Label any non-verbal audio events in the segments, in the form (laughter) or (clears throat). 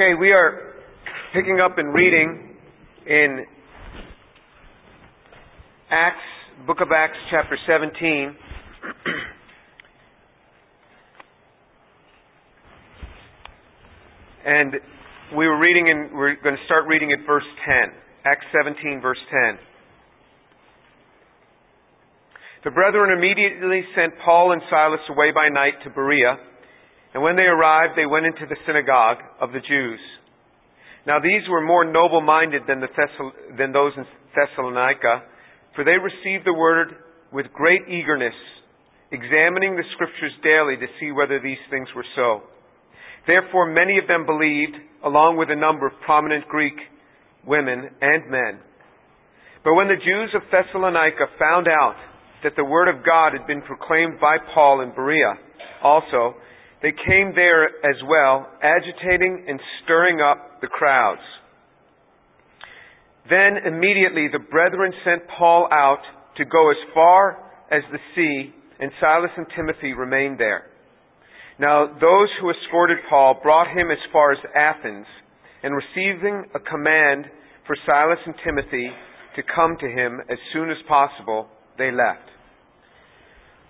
Okay, we are picking up and reading in Acts, book of Acts, chapter 17. (clears throat) and we were reading in, we're going to start reading at verse 10. Acts 17, verse 10. The brethren immediately sent Paul and Silas away by night to Berea and when they arrived, they went into the synagogue of the Jews. Now these were more noble minded than, Thessal- than those in Thessalonica, for they received the word with great eagerness, examining the scriptures daily to see whether these things were so. Therefore many of them believed, along with a number of prominent Greek women and men. But when the Jews of Thessalonica found out that the word of God had been proclaimed by Paul in Berea also, they came there as well, agitating and stirring up the crowds. Then immediately the brethren sent Paul out to go as far as the sea, and Silas and Timothy remained there. Now those who escorted Paul brought him as far as Athens, and receiving a command for Silas and Timothy to come to him as soon as possible, they left.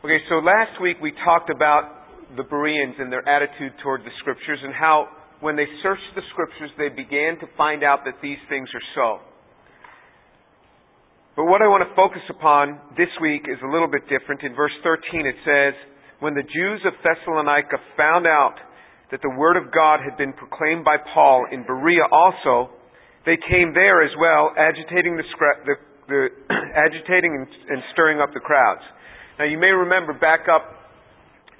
Okay, so last week we talked about the Bereans and their attitude toward the Scriptures and how, when they searched the Scriptures, they began to find out that these things are so. But what I want to focus upon this week is a little bit different. In verse 13 it says, When the Jews of Thessalonica found out that the Word of God had been proclaimed by Paul in Berea also, they came there as well, agitating the, the, the (clears throat) agitating and, and stirring up the crowds. Now you may remember back up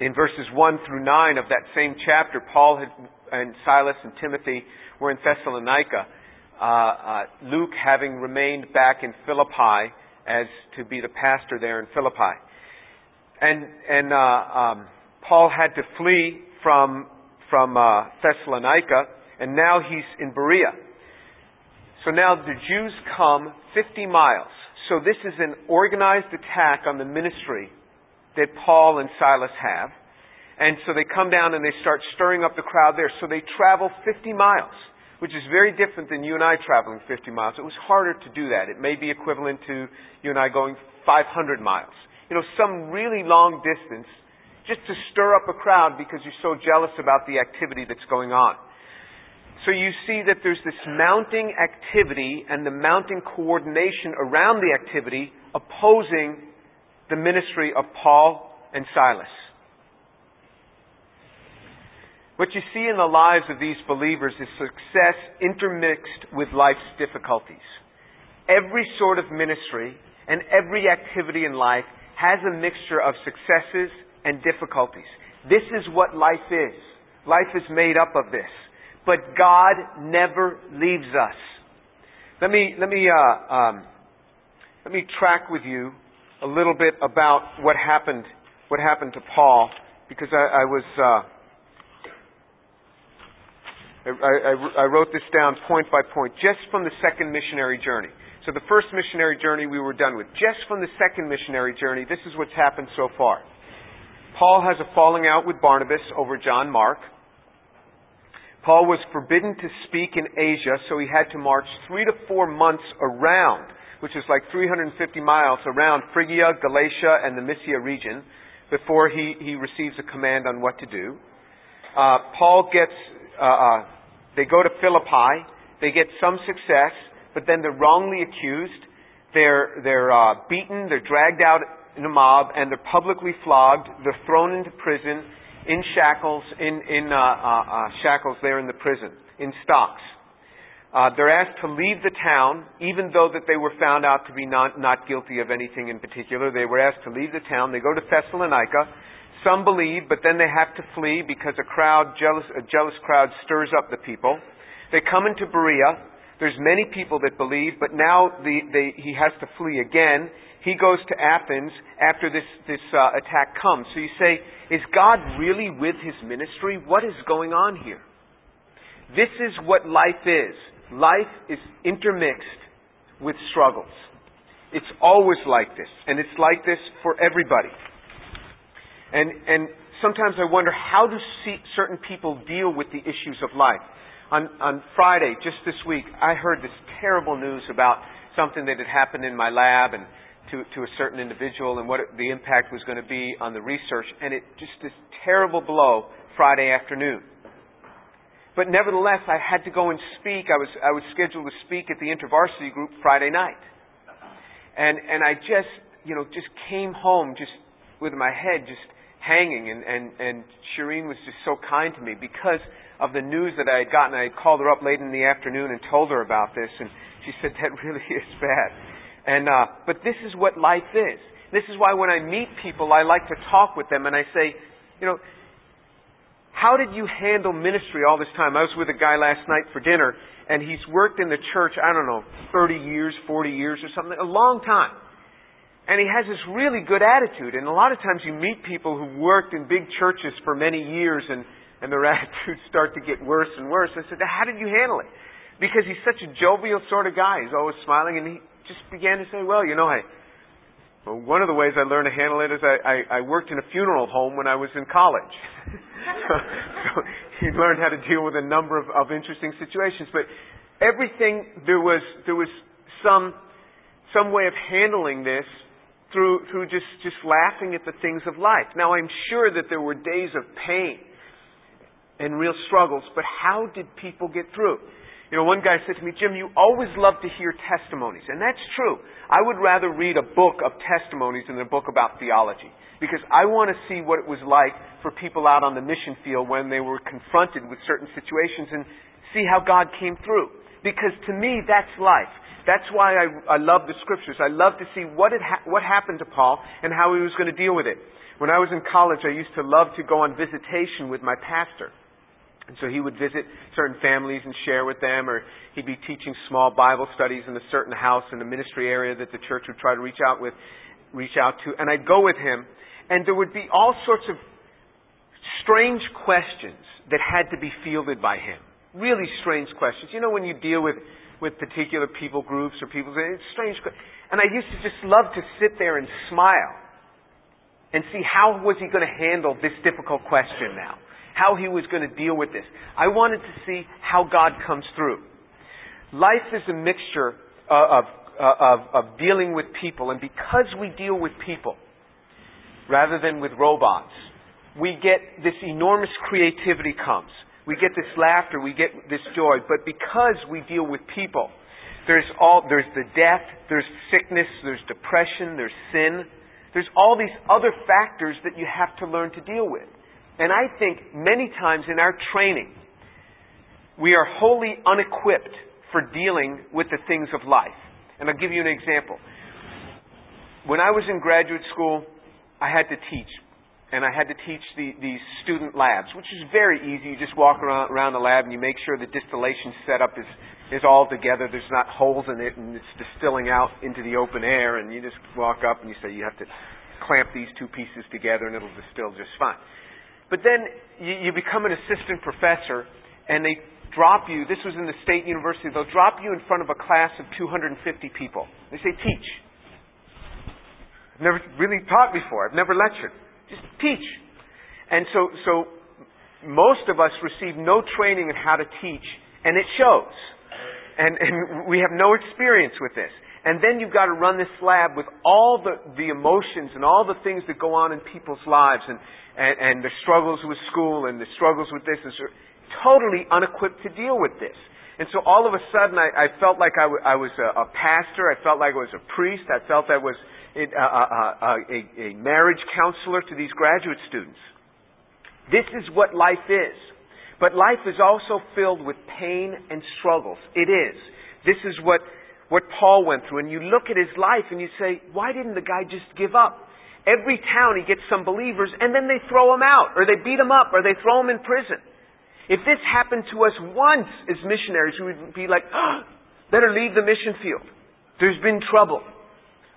in verses 1 through 9 of that same chapter, Paul had, and Silas and Timothy were in Thessalonica. Uh, uh, Luke having remained back in Philippi as to be the pastor there in Philippi. And, and uh, um, Paul had to flee from, from uh, Thessalonica, and now he's in Berea. So now the Jews come 50 miles. So this is an organized attack on the ministry that Paul and Silas have. And so they come down and they start stirring up the crowd there. So they travel 50 miles, which is very different than you and I traveling 50 miles. It was harder to do that. It may be equivalent to you and I going 500 miles. You know, some really long distance just to stir up a crowd because you're so jealous about the activity that's going on. So you see that there's this mounting activity and the mounting coordination around the activity opposing the ministry of Paul and Silas. What you see in the lives of these believers is success intermixed with life's difficulties. Every sort of ministry and every activity in life has a mixture of successes and difficulties. This is what life is. Life is made up of this. But God never leaves us. Let me, let me, uh, um, let me track with you a little bit about what happened, what happened to Paul, because I, I was, uh, I, I, I wrote this down point by point, just from the second missionary journey. So the first missionary journey we were done with. Just from the second missionary journey, this is what's happened so far. Paul has a falling out with Barnabas over John Mark. Paul was forbidden to speak in Asia, so he had to march three to four months around which is like 350 miles around Phrygia, Galatia, and the Mysia region before he, he receives a command on what to do. Uh, Paul gets, uh, uh, they go to Philippi, they get some success, but then they're wrongly accused, they're, they're uh, beaten, they're dragged out in a mob, and they're publicly flogged, they're thrown into prison in shackles, in, in uh, uh, shackles there in the prison, in stocks. Uh, they're asked to leave the town, even though that they were found out to be not, not guilty of anything in particular. They were asked to leave the town. They go to Thessalonica. Some believe, but then they have to flee because a crowd, jealous, a jealous crowd stirs up the people. They come into Berea. There's many people that believe, but now the, they, he has to flee again. He goes to Athens after this, this uh, attack comes. So you say, is God really with his ministry? What is going on here? This is what life is. Life is intermixed with struggles. It's always like this, and it's like this for everybody. And, and sometimes I wonder how do certain people deal with the issues of life? On, on Friday, just this week, I heard this terrible news about something that had happened in my lab and to, to a certain individual and what it, the impact was going to be on the research. And it just this terrible blow Friday afternoon. But nevertheless, I had to go and speak. I was, I was scheduled to speak at the InterVarsity group Friday night. And, and I just, you know, just came home just with my head just hanging and, and, and Shireen was just so kind to me because of the news that I had gotten. I had called her up late in the afternoon and told her about this and she said, that really is bad. And, uh, but this is what life is. This is why when I meet people, I like to talk with them and I say, you know, how did you handle ministry all this time? I was with a guy last night for dinner, and he's worked in the church, I don't know, 30 years, 40 years or something, a long time. And he has this really good attitude. And a lot of times you meet people who've worked in big churches for many years, and, and their (laughs) attitudes start to get worse and worse. I said, How did you handle it? Because he's such a jovial sort of guy. He's always smiling, and he just began to say, Well, you know, I well, one of the ways I learned to handle it is I, I, I worked in a funeral home when I was in college. (laughs) so, so you learn how to deal with a number of, of interesting situations. But everything there was there was some some way of handling this through through just just laughing at the things of life. Now I'm sure that there were days of pain and real struggles, but how did people get through? You know, one guy said to me, Jim, you always love to hear testimonies. And that's true. I would rather read a book of testimonies than a book about theology. Because I want to see what it was like for people out on the mission field when they were confronted with certain situations and see how God came through. Because to me, that's life. That's why I, I love the scriptures. I love to see what, ha- what happened to Paul and how he was going to deal with it. When I was in college, I used to love to go on visitation with my pastor. And so he would visit certain families and share with them, or he'd be teaching small Bible studies in a certain house in the ministry area that the church would try to reach out with, reach out to. And I'd go with him, and there would be all sorts of strange questions that had to be fielded by him. Really strange questions. You know, when you deal with with particular people groups or people, it's strange. And I used to just love to sit there and smile and see how was he going to handle this difficult question now how he was going to deal with this. I wanted to see how God comes through. Life is a mixture uh, of, of, of, of dealing with people, and because we deal with people rather than with robots, we get this enormous creativity comes. We get this laughter, we get this joy, but because we deal with people, there's all there's the death, there's sickness, there's depression, there's sin. There's all these other factors that you have to learn to deal with. And I think many times in our training, we are wholly unequipped for dealing with the things of life. And I'll give you an example. When I was in graduate school, I had to teach. And I had to teach the, these student labs, which is very easy. You just walk around, around the lab and you make sure the distillation setup is, is all together. There's not holes in it and it's distilling out into the open air. And you just walk up and you say, you have to clamp these two pieces together and it'll distill just fine. But then you, you become an assistant professor, and they drop you. This was in the state university. They'll drop you in front of a class of 250 people. They say, teach. I've never really taught before. I've never lectured. Just teach. And so, so most of us receive no training in how to teach, and it shows. And, and we have no experience with this. And then you've got to run this lab with all the, the emotions and all the things that go on in people's lives. And, and, and the struggles with school and the struggles with this and so, totally unequipped to deal with this. And so all of a sudden I, I felt like I, w- I was a, a pastor. I felt like I was a priest. I felt I was a, a, a, a marriage counselor to these graduate students. This is what life is. But life is also filled with pain and struggles. It is. This is what, what Paul went through. And you look at his life and you say, why didn't the guy just give up? Every town he gets some believers and then they throw him out or they beat him up or they throw him in prison. If this happened to us once as missionaries, we would be like, oh, better leave the mission field. There's been trouble.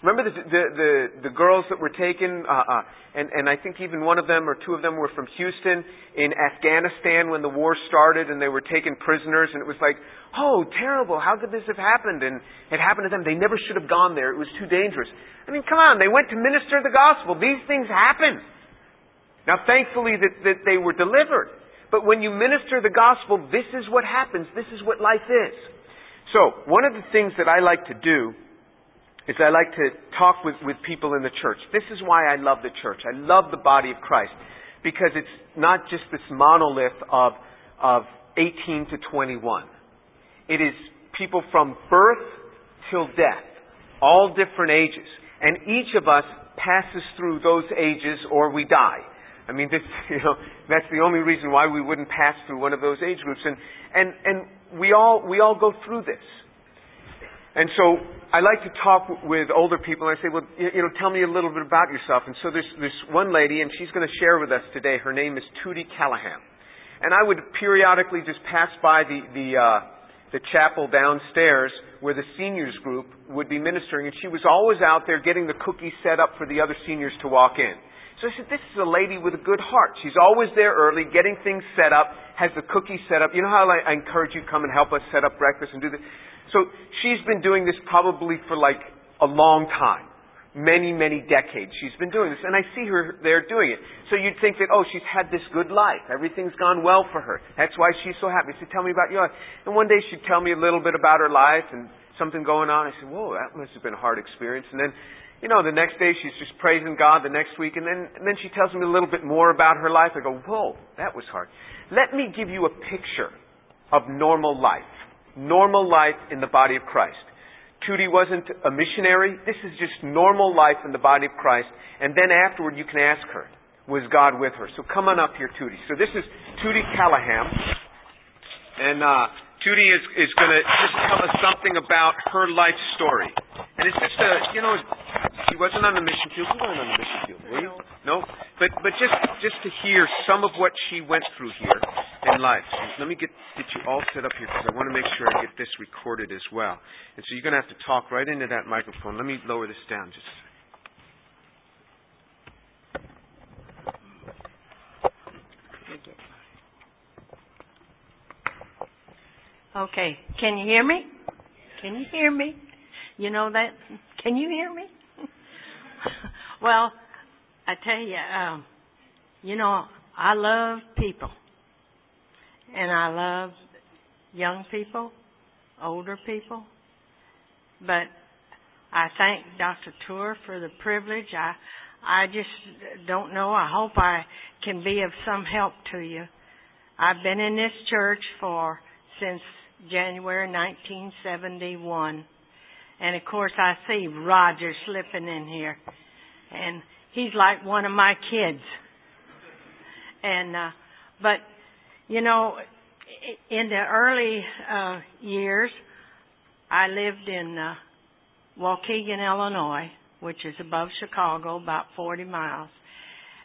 Remember the the the, the girls that were taken, uh, uh, and and I think even one of them or two of them were from Houston in Afghanistan when the war started, and they were taken prisoners, and it was like, oh, terrible! How could this have happened? And it happened to them. They never should have gone there. It was too dangerous. I mean, come on! They went to minister the gospel. These things happen. Now, thankfully, that that they were delivered. But when you minister the gospel, this is what happens. This is what life is. So, one of the things that I like to do is I like to talk with, with people in the church. This is why I love the church. I love the body of Christ. Because it's not just this monolith of, of 18 to 21. It is people from birth till death, all different ages. And each of us passes through those ages or we die. I mean, this, (laughs) you know, that's the only reason why we wouldn't pass through one of those age groups. And, and, and we all, we all go through this. And so I like to talk with older people and I say, well, you know, tell me a little bit about yourself. And so there's this one lady and she's going to share with us today. Her name is Tootie Callahan. And I would periodically just pass by the, the, uh, the chapel downstairs where the seniors group would be ministering, and she was always out there getting the cookies set up for the other seniors to walk in. So I said, This is a lady with a good heart. She's always there early, getting things set up, has the cookies set up. You know how I, I encourage you to come and help us set up breakfast and do this? So she's been doing this probably for like a long time many, many decades she's been doing this. And I see her there doing it. So you'd think that, oh, she's had this good life. Everything's gone well for her. That's why she's so happy. She tell me about your life. And one day she'd tell me a little bit about her life and something going on. I said, whoa, that must have been a hard experience. And then, you know, the next day she's just praising God the next week. And then, and then she tells me a little bit more about her life. I go, whoa, that was hard. Let me give you a picture of normal life. Normal life in the body of Christ. Tootie wasn't a missionary. This is just normal life in the body of Christ. And then afterward, you can ask her, was God with her? So come on up here, Tootie. So this is Tootie Callahan. And uh, Tootie is, is going to just tell us something about her life story. And it's just a, you know, she wasn't on the mission field. You weren't on the mission field, were you? No? But, but just, just to hear some of what she went through here in life. let me get, get you all set up here because I want to make sure I get this recorded as well. And so you're going to have to talk right into that microphone. Let me lower this down just a second. Okay. Can you hear me? Can you hear me? You know that? Can you hear me? (laughs) well, I tell you, um, you know, I love people. And I love young people, older people. But I thank Dr. Tour for the privilege. I I just don't know. I hope I can be of some help to you. I've been in this church for since January 1971. And of course I see Roger slipping in here. And he's like one of my kids. And uh but you know, in the early uh, years, I lived in uh, Waukegan, Illinois, which is above Chicago, about 40 miles.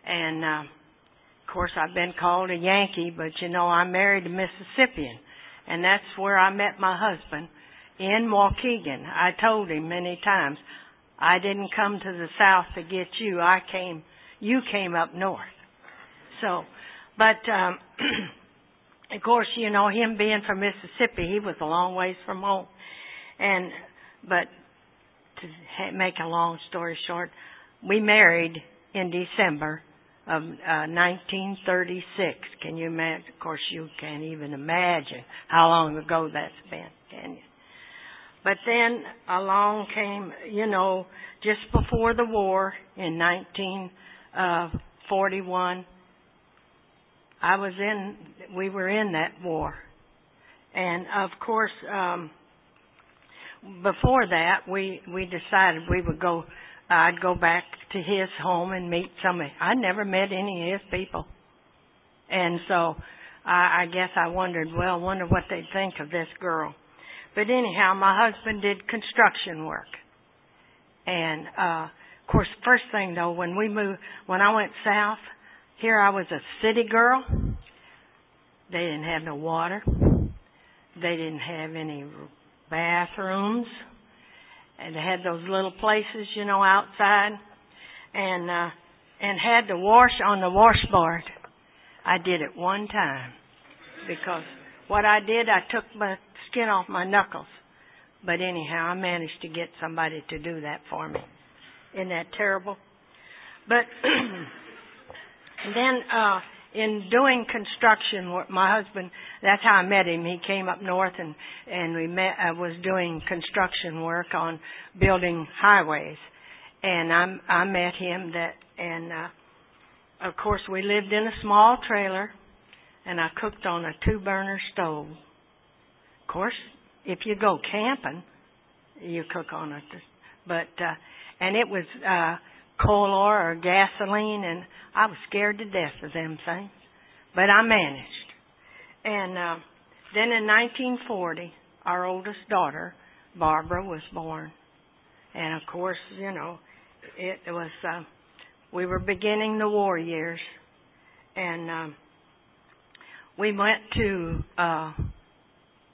And uh, of course, I've been called a Yankee, but you know, I'm married a Mississippian, and that's where I met my husband in Waukegan. I told him many times, I didn't come to the South to get you. I came, you came up north. So, but um, (clears throat) of course, you know, him being from Mississippi, he was a long ways from home. And, but to make a long story short, we married in December of uh, 1936. Can you imagine? Of course, you can't even imagine how long ago that's been, can you? But then along came, you know, just before the war in 1941, I was in, we were in that war. And of course, um, before that, we, we decided we would go, I'd go back to his home and meet somebody. I never met any of his people. And so I, I guess I wondered, well, wonder what they'd think of this girl. But anyhow, my husband did construction work. And, uh, of course, first thing though, when we moved, when I went south, here I was a city girl. They didn't have no water. They didn't have any bathrooms. And they had those little places, you know, outside. And, uh, and had to wash on the washboard. I did it one time. Because what I did, I took my skin off my knuckles. But anyhow, I managed to get somebody to do that for me. Isn't that terrible? But (clears throat) then uh in doing construction work, my husband, that's how I met him. He came up north and, and we met, I was doing construction work on building highways. And I'm, I met him that, and, uh, of course we lived in a small trailer and I cooked on a two burner stove. Of course, if you go camping, you cook on it. But, uh, and it was, uh, coal oil or gasoline, and I was scared to death of them things. But I managed. And uh, then in 1940, our oldest daughter, Barbara, was born. And of course, you know, it was, uh, we were beginning the war years. And um, we went to uh,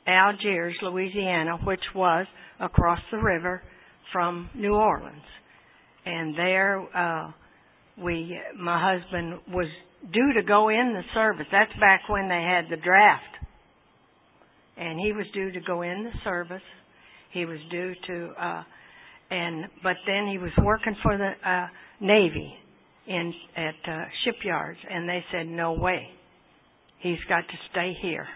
Algiers, Louisiana, which was across the river from New Orleans and there uh we my husband was due to go in the service. That's back when they had the draft. And he was due to go in the service. He was due to uh and but then he was working for the uh Navy in at uh shipyards and they said no way. He's got to stay here.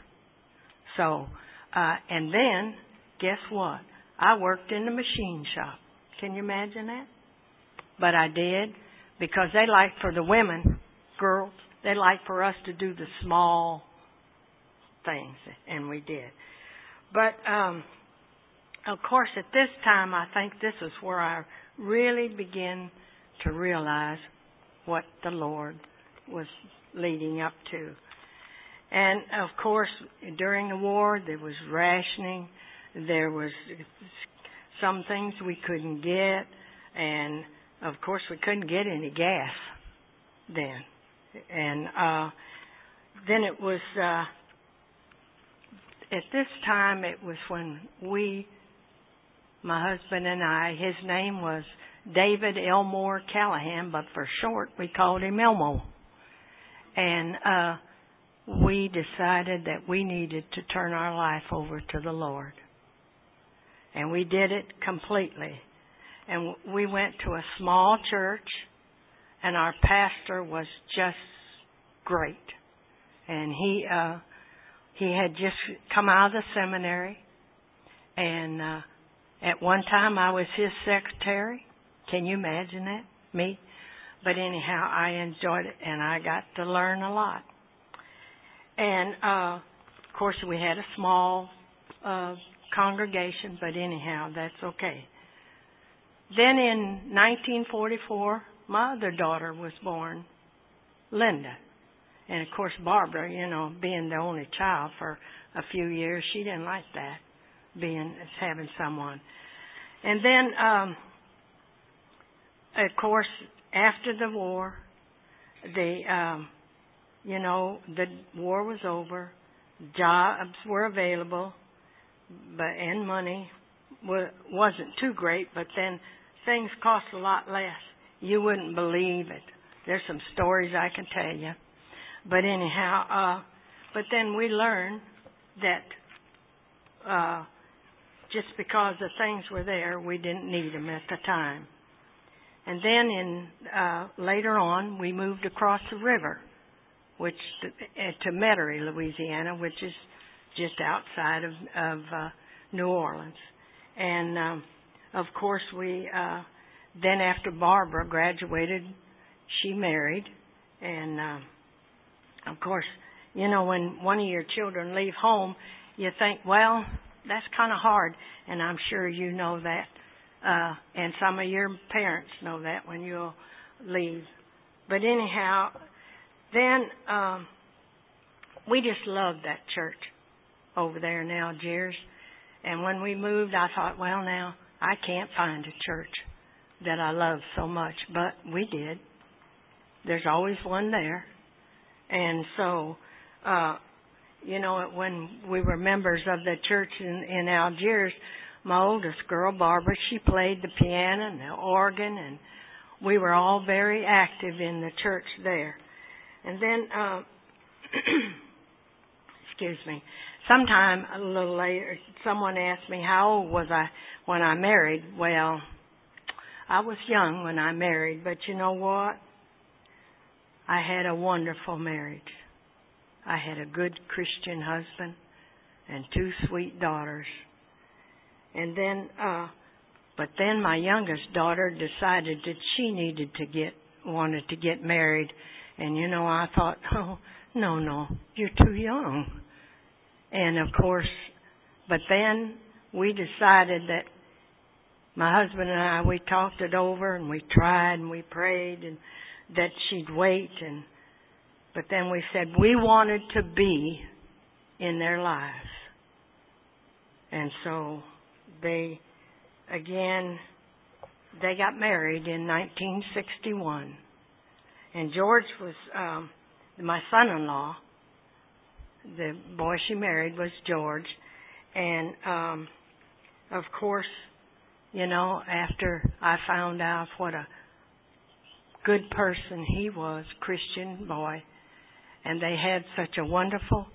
So uh and then guess what? I worked in the machine shop. Can you imagine that? But I did because they like for the women, girls, they like for us to do the small things, and we did. But um, of course, at this time, I think this is where I really begin to realize what the Lord was leading up to. And of course, during the war, there was rationing. There was some things we couldn't get, and of course, we couldn't get any gas then. And uh, then it was, uh, at this time, it was when we, my husband and I, his name was David Elmore Callahan, but for short, we called him Elmo. And uh, we decided that we needed to turn our life over to the Lord. And we did it completely and we went to a small church and our pastor was just great. And he uh he had just come out of the seminary and uh at one time I was his secretary. Can you imagine that? Me? But anyhow I enjoyed it and I got to learn a lot. And uh of course we had a small uh congregation but anyhow that's okay then in 1944, my other daughter was born, Linda. And of course, Barbara, you know, being the only child for a few years, she didn't like that, being having someone. And then, um, of course, after the war, the, um, you know, the war was over, jobs were available, but and money wasn't too great. But then things cost a lot less. You wouldn't believe it. There's some stories I can tell you. But anyhow, uh, but then we learned that uh, just because the things were there, we didn't need them at the time. And then in uh, later on, we moved across the river, which to, uh, to Metairie, Louisiana, which is just outside of, of uh, New Orleans. And um, of course, we uh, then after Barbara graduated, she married, and uh, of course, you know when one of your children leave home, you think, well, that's kind of hard, and I'm sure you know that, uh, and some of your parents know that when you leave. But anyhow, then um, we just loved that church over there in Algiers. And when we moved, I thought, well, now I can't find a church that I love so much, but we did. There's always one there. And so, uh, you know, when we were members of the church in, in Algiers, my oldest girl, Barbara, she played the piano and the organ, and we were all very active in the church there. And then, uh, (clears throat) excuse me, sometime a little later, someone asked me how old was I when I married. Well, I was young when I married, but you know what? I had a wonderful marriage. I had a good Christian husband and two sweet daughters. And then, uh, but then my youngest daughter decided that she needed to get, wanted to get married. And you know, I thought, oh, no, no, you're too young. And of course, but then we decided that my husband and I, we talked it over and we tried and we prayed and that she'd wait and, but then we said we wanted to be in their lives. And so they, again, they got married in 1961. And George was, um, my son-in-law. The boy she married was George. And, um, of course, you know, after I found out what a good person he was, Christian boy, and they had such a wonderful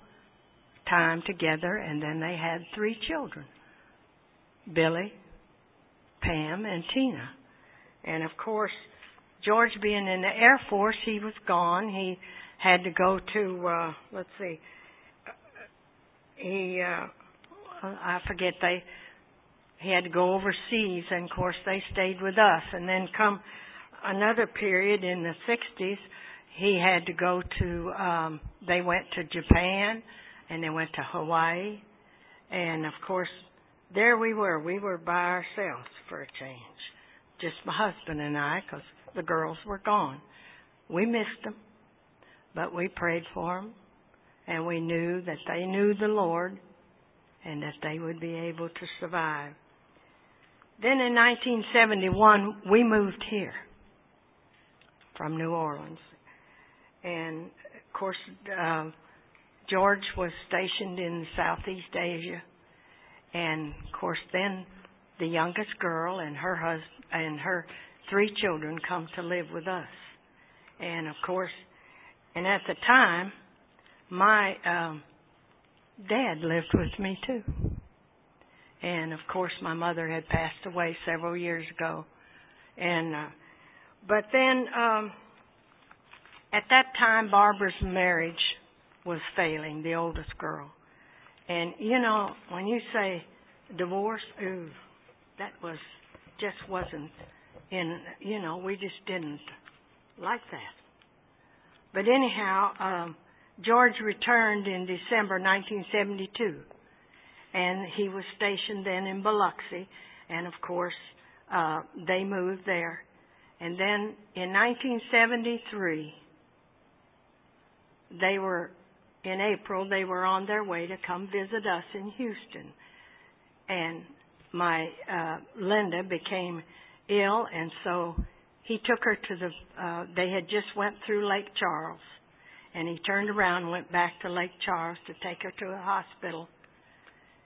time together, and then they had three children Billy, Pam, and Tina. And of course, George being in the Air Force, he was gone. He had to go to, uh, let's see, he, uh, I forget, they, he had to go overseas, and of course they stayed with us. And then come another period in the 60s, he had to go to, um, they went to Japan, and they went to Hawaii. And of course, there we were. We were by ourselves for a change. Just my husband and I, because the girls were gone. We missed them, but we prayed for them, and we knew that they knew the Lord and that they would be able to survive. Then in 1971, we moved here from New Orleans. And of course, uh, George was stationed in Southeast Asia, and of course, then the youngest girl and her husband and her three children come to live with us. And of course, and at the time, my um, dad lived with me too. And of course, my mother had passed away several years ago. And uh, but then um, at that time, Barbara's marriage was failing, the oldest girl. And you know, when you say divorce, ooh, that was just wasn't in. You know, we just didn't like that. But anyhow, um, George returned in December 1972, and he was stationed then in Biloxi, and of course, uh, they moved there. And then in 1973, they were in April, they were on their way to come visit us in Houston. And my uh, Linda became ill, and so he took her to the. Uh, they had just went through Lake Charles, and he turned around and went back to Lake Charles to take her to a hospital.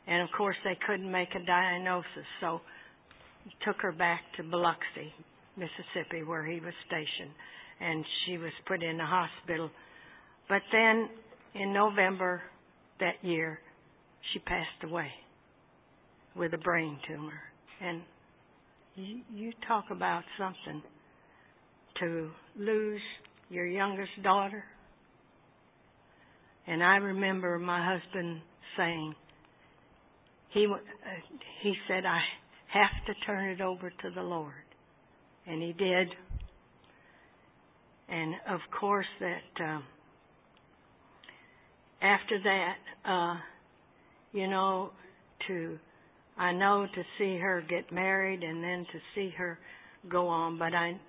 And of course, they couldn't make a diagnosis, so he took her back to Biloxi, Mississippi, where he was stationed, and she was put in a hospital. But then in November that year, she passed away with a brain tumor. And you, you talk about something to lose your youngest daughter. And I remember my husband saying, he, uh, he said, I have to turn it over to the Lord. And he did. And of course, that. Uh, after that, uh, you know, to, I know to see her get married and then to see her go on, but I,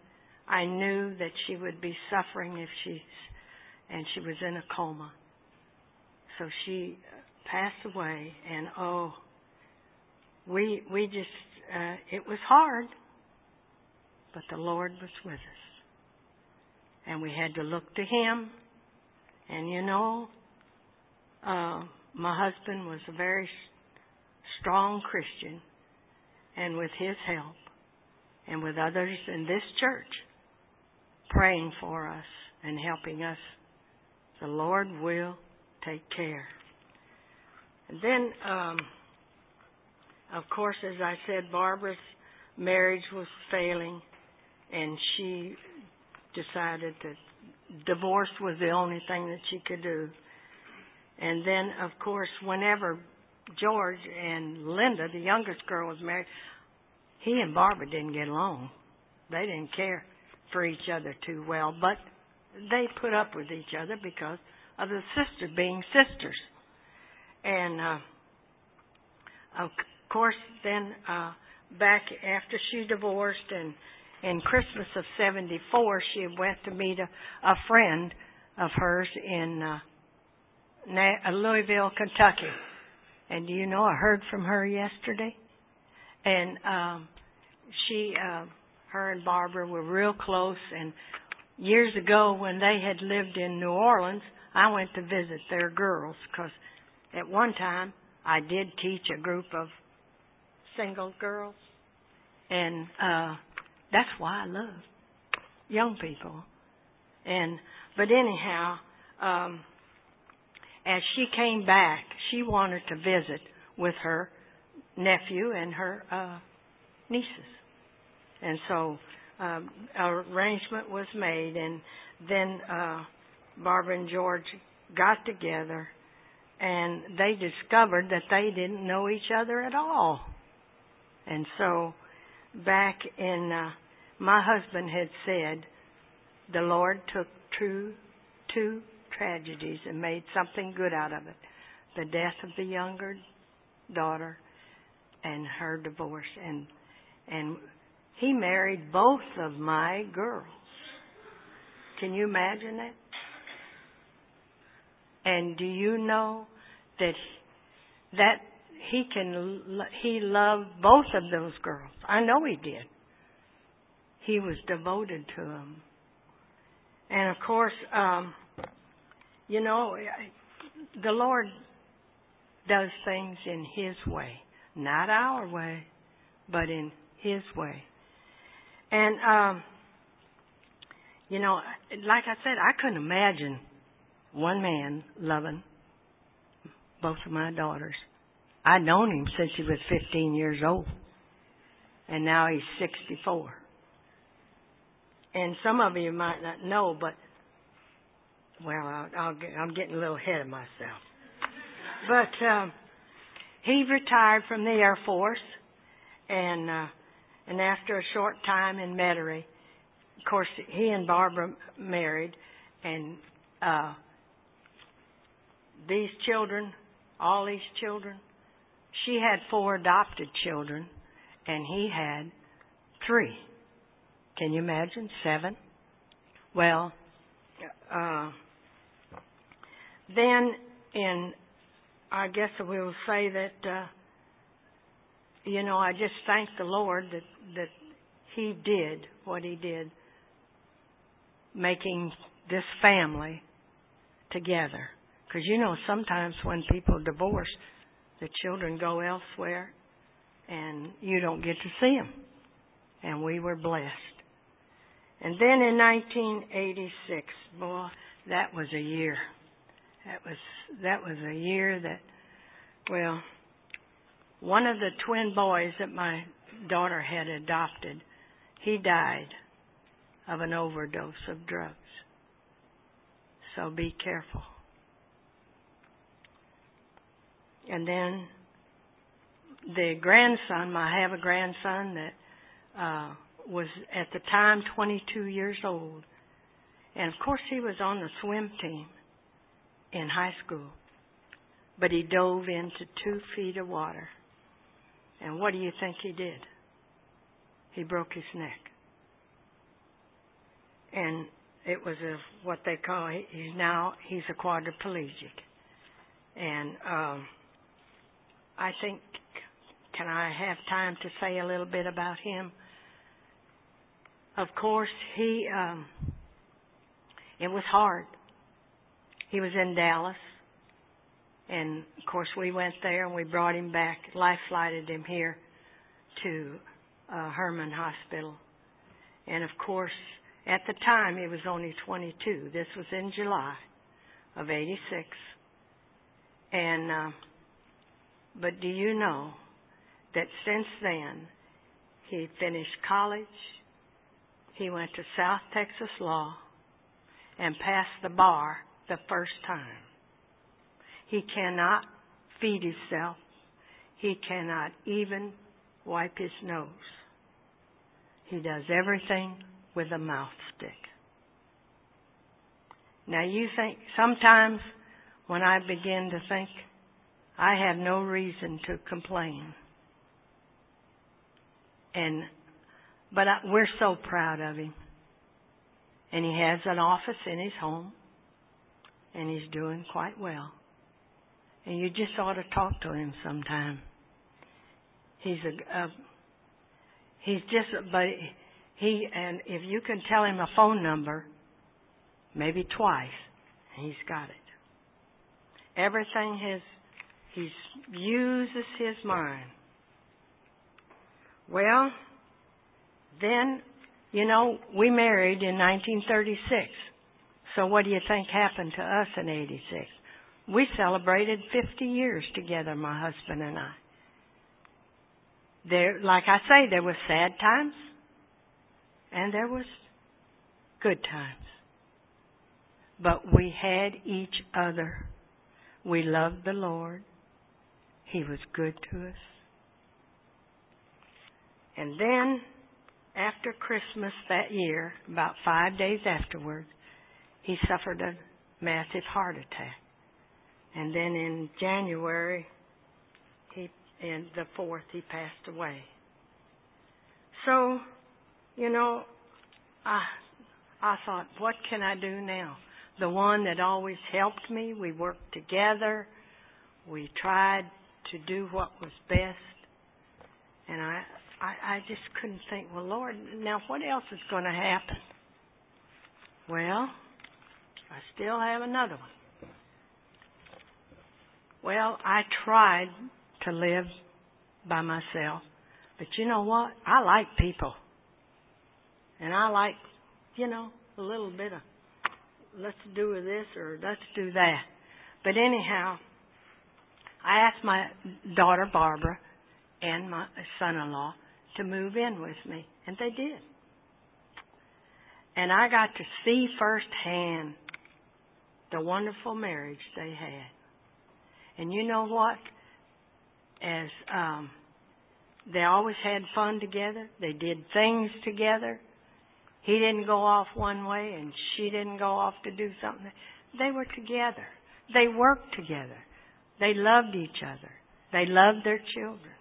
I knew that she would be suffering if she's, and she was in a coma. So she passed away, and oh, we, we just, uh, it was hard, but the Lord was with us. And we had to look to Him, and you know, uh, my husband was a very strong Christian, and with his help and with others in this church praying for us and helping us, the Lord will take care. And then, um, of course, as I said, Barbara's marriage was failing, and she decided to divorce was the only thing that she could do. And then, of course, whenever George and Linda, the youngest girl, was married, he and Barbara didn't get along. They didn't care for each other too well, but they put up with each other because of the sisters being sisters. And uh, of course, then uh, back after she divorced and in Christmas of '74, she went to meet a, a friend of hers in uh, Na- Louisville, Kentucky. And do you know I heard from her yesterday? And um, she, uh, her and Barbara were real close. And years ago, when they had lived in New Orleans, I went to visit their girls because at one time I did teach a group of single girls, and uh, that's why I love young people. And but anyhow, um, as she came back, she wanted to visit with her nephew and her uh, nieces, and so um, arrangement was made, and then uh, Barbara and George got together, and they discovered that they didn't know each other at all, and so back in uh, my husband had said the Lord took two two tragedies and made something good out of it. The death of the younger daughter and her divorce and and he married both of my girls. Can you imagine that? And do you know that that he can he loved both of those girls. I know he did. He was devoted to them. And of course, um, you know, the Lord does things in His way, not our way, but in His way. And, um, you know, like I said, I couldn't imagine one man loving both of my daughters. I'd known him since he was 15 years old. And now he's 64. And some of you might not know, but, well, I'll, I'll get, I'm getting a little ahead of myself. But, um, he retired from the Air Force and, uh, and after a short time in Metairie, of course, he and Barbara married and, uh, these children, all these children, she had four adopted children, and he had three. Can you imagine? Seven? Well, uh, then in, I guess we will say that, uh, you know, I just thank the Lord that, that He did what He did, making this family together. Because you know, sometimes when people divorce, the children go elsewhere and you don't get to see them. And we were blessed. And then in 1986, boy, that was a year. That was that was a year that, well, one of the twin boys that my daughter had adopted, he died of an overdose of drugs. So be careful. And then the grandson, I have a grandson that uh, was at the time 22 years old. And of course, he was on the swim team in high school. But he dove into two feet of water. And what do you think he did? He broke his neck. And it was a, what they call, he's now, he's a quadriplegic. And, um, I think, can I have time to say a little bit about him? Of course, he, um, it was hard. He was in Dallas. And of course, we went there and we brought him back, life flighted him here to uh, Hermann Hospital. And of course, at the time, he was only 22. This was in July of 86. And, uh, but do you know that since then, he finished college, he went to South Texas Law, and passed the bar the first time. He cannot feed himself. He cannot even wipe his nose. He does everything with a mouth stick. Now you think, sometimes when I begin to think, I have no reason to complain. And, but I, we're so proud of him. And he has an office in his home. And he's doing quite well. And you just ought to talk to him sometime. He's a, a he's just, but he, and if you can tell him a phone number, maybe twice, he's got it. Everything his, he uses his mind. Well, then, you know, we married in 1936. So what do you think happened to us in 86? We celebrated 50 years together, my husband and I. There, like I say, there was sad times and there was good times. But we had each other. We loved the Lord. He was good to us. And then, after Christmas that year, about five days afterwards, he suffered a massive heart attack. And then in January, he, in the fourth, he passed away. So, you know, I, I thought, what can I do now? The one that always helped me, we worked together, we tried to do what was best, and I, I, I just couldn't think, well, Lord, now what else is going to happen? Well, I still have another one. Well, I tried to live by myself, but you know what? I like people. And I like, you know, a little bit of let's do this or let's do that. But anyhow, I asked my daughter Barbara and my son-in-law to move in with me, and they did. And I got to see firsthand the wonderful marriage they had. And you know what? As um, they always had fun together, they did things together. He didn't go off one way and she didn't go off to do something. They were together. They worked together. They loved each other. They loved their children.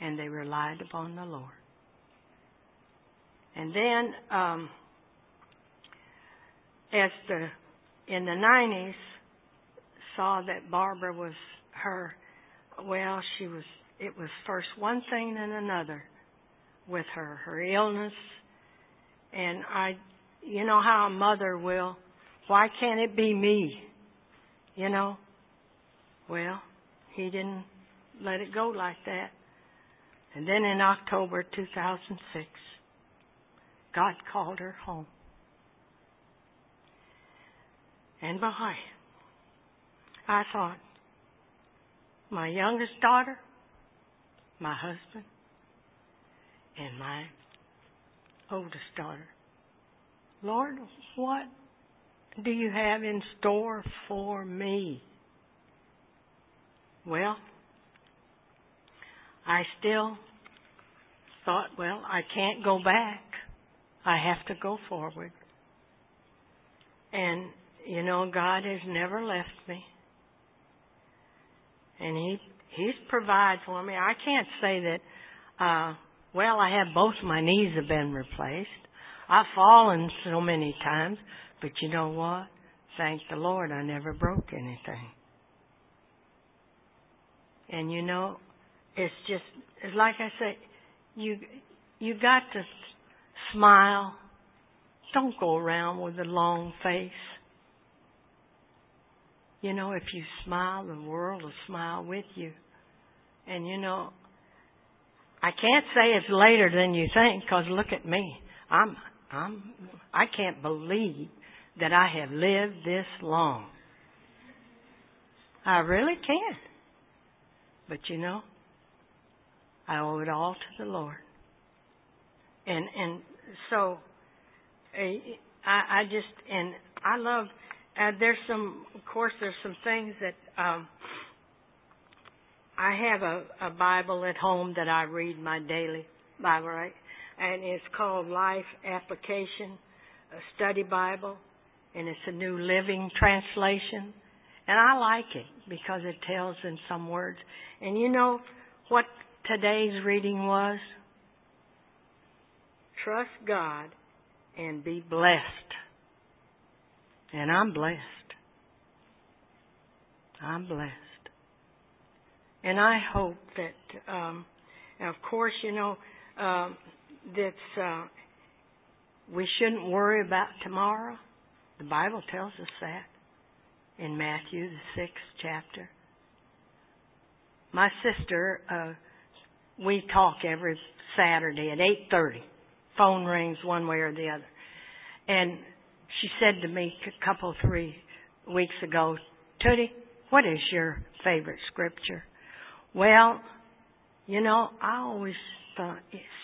And they relied upon the Lord. And then, um, as the, in the 90s, saw that Barbara was her, well, she was, it was first one thing and another with her. Her illness, and I, you know how a mother will, why can't it be me? You know? Well, he didn't let it go like that. And then in October 2006, God called her home. And boy, I thought, my youngest daughter, my husband, and my oldest daughter, Lord, what do you have in store for me? Well, I still thought, well, I can't go back. I have to go forward. And, you know, God has never left me. And He, He's provided for me. I can't say that, uh, well, I have both my knees have been replaced. I've fallen so many times, but you know what? Thank the Lord I never broke anything. And you know, it's just it's like I say, you you got to smile. Don't go around with a long face. You know, if you smile, the world will smile with you. And you know, I can't say it's later than you think because look at me. I'm, I'm, I can't believe that I have lived this long. I really can't. But you know, I owe it all to the Lord. And, and so, I, I just, and I love. Uh, there's some, of course, there's some things that um, I have a, a Bible at home that I read my daily Bible, right? And it's called Life Application, a study Bible, and it's a New Living Translation. And I like it because it tells in some words. And you know what today's reading was? Trust God and be blessed. And I'm blessed. I'm blessed. And I hope that, um, of course, you know, um, that uh, we shouldn't worry about tomorrow. The Bible tells us that in Matthew, the sixth chapter. My sister, uh, we talk every Saturday at 8.30. Phone rings one way or the other. And she said to me a couple, three weeks ago, Tootie, what is your favorite scripture? Well, you know, I always thought,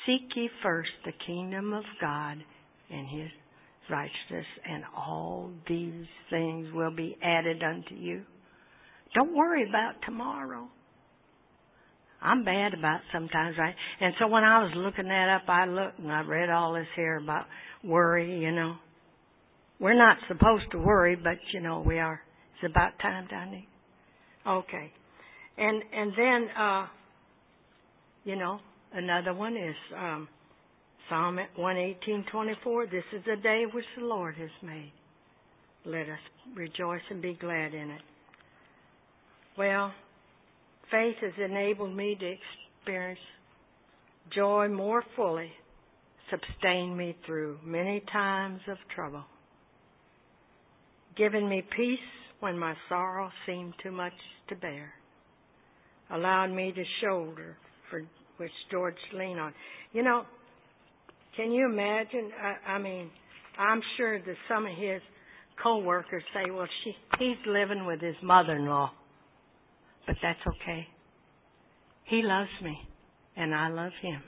seek ye first the kingdom of God and his righteousness, and all these things will be added unto you. Don't worry about tomorrow. I'm bad about sometimes, right? And so when I was looking that up, I looked and I read all this here about worry, you know. We're not supposed to worry, but you know, we are. It's about time, Donnie. Okay. And and then uh you know, another one is um Psalm one eighteen twenty four. This is the day which the Lord has made. Let us rejoice and be glad in it. Well, faith has enabled me to experience joy more fully, sustain me through many times of trouble, given me peace when my sorrow seemed too much to bear, allowed me to shoulder for which George leaned on. You know, can you imagine? I, I mean, I'm sure that some of his co-workers say, "Well, she he's living with his mother-in-law," but that's okay. He loves me, and I love him.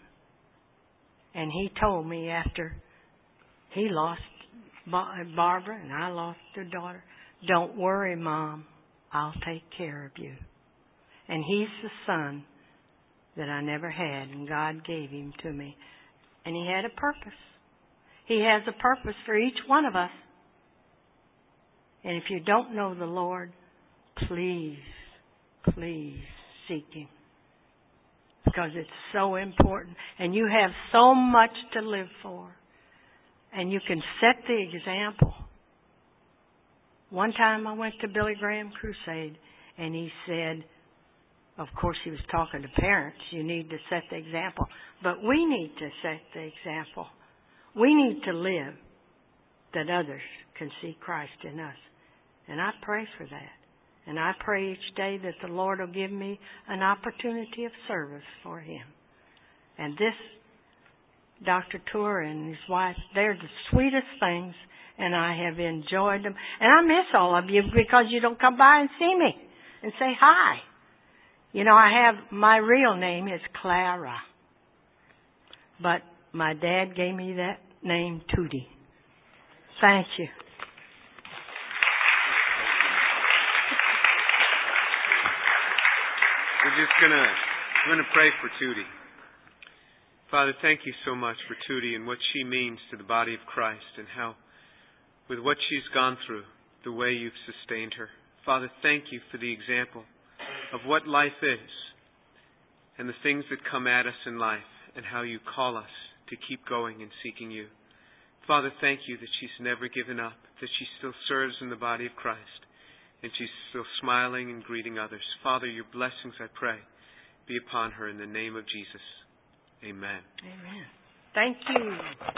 And he told me after he lost Barbara and I lost their daughter, "Don't worry, Mom. I'll take care of you." And he's the son that I never had, and God gave him to me. And He had a purpose. He has a purpose for each one of us. And if you don't know the Lord, please, please seek Him. Because it's so important. And you have so much to live for. And you can set the example. One time I went to Billy Graham Crusade and he said, of course, he was talking to parents. You need to set the example. But we need to set the example. We need to live that others can see Christ in us. And I pray for that. And I pray each day that the Lord will give me an opportunity of service for Him. And this, Dr. Tour and his wife, they're the sweetest things, and I have enjoyed them. And I miss all of you because you don't come by and see me and say hi. You know, I have, my real name is Clara. But my dad gave me that name, Tootie. Thank you. We're just gonna, we're gonna pray for Tootie. Father, thank you so much for Tootie and what she means to the body of Christ and how, with what she's gone through, the way you've sustained her. Father, thank you for the example of what life is and the things that come at us in life and how you call us to keep going and seeking you. Father, thank you that she's never given up, that she still serves in the body of Christ, and she's still smiling and greeting others. Father, your blessings, I pray, be upon her in the name of Jesus. Amen. Amen. Thank you.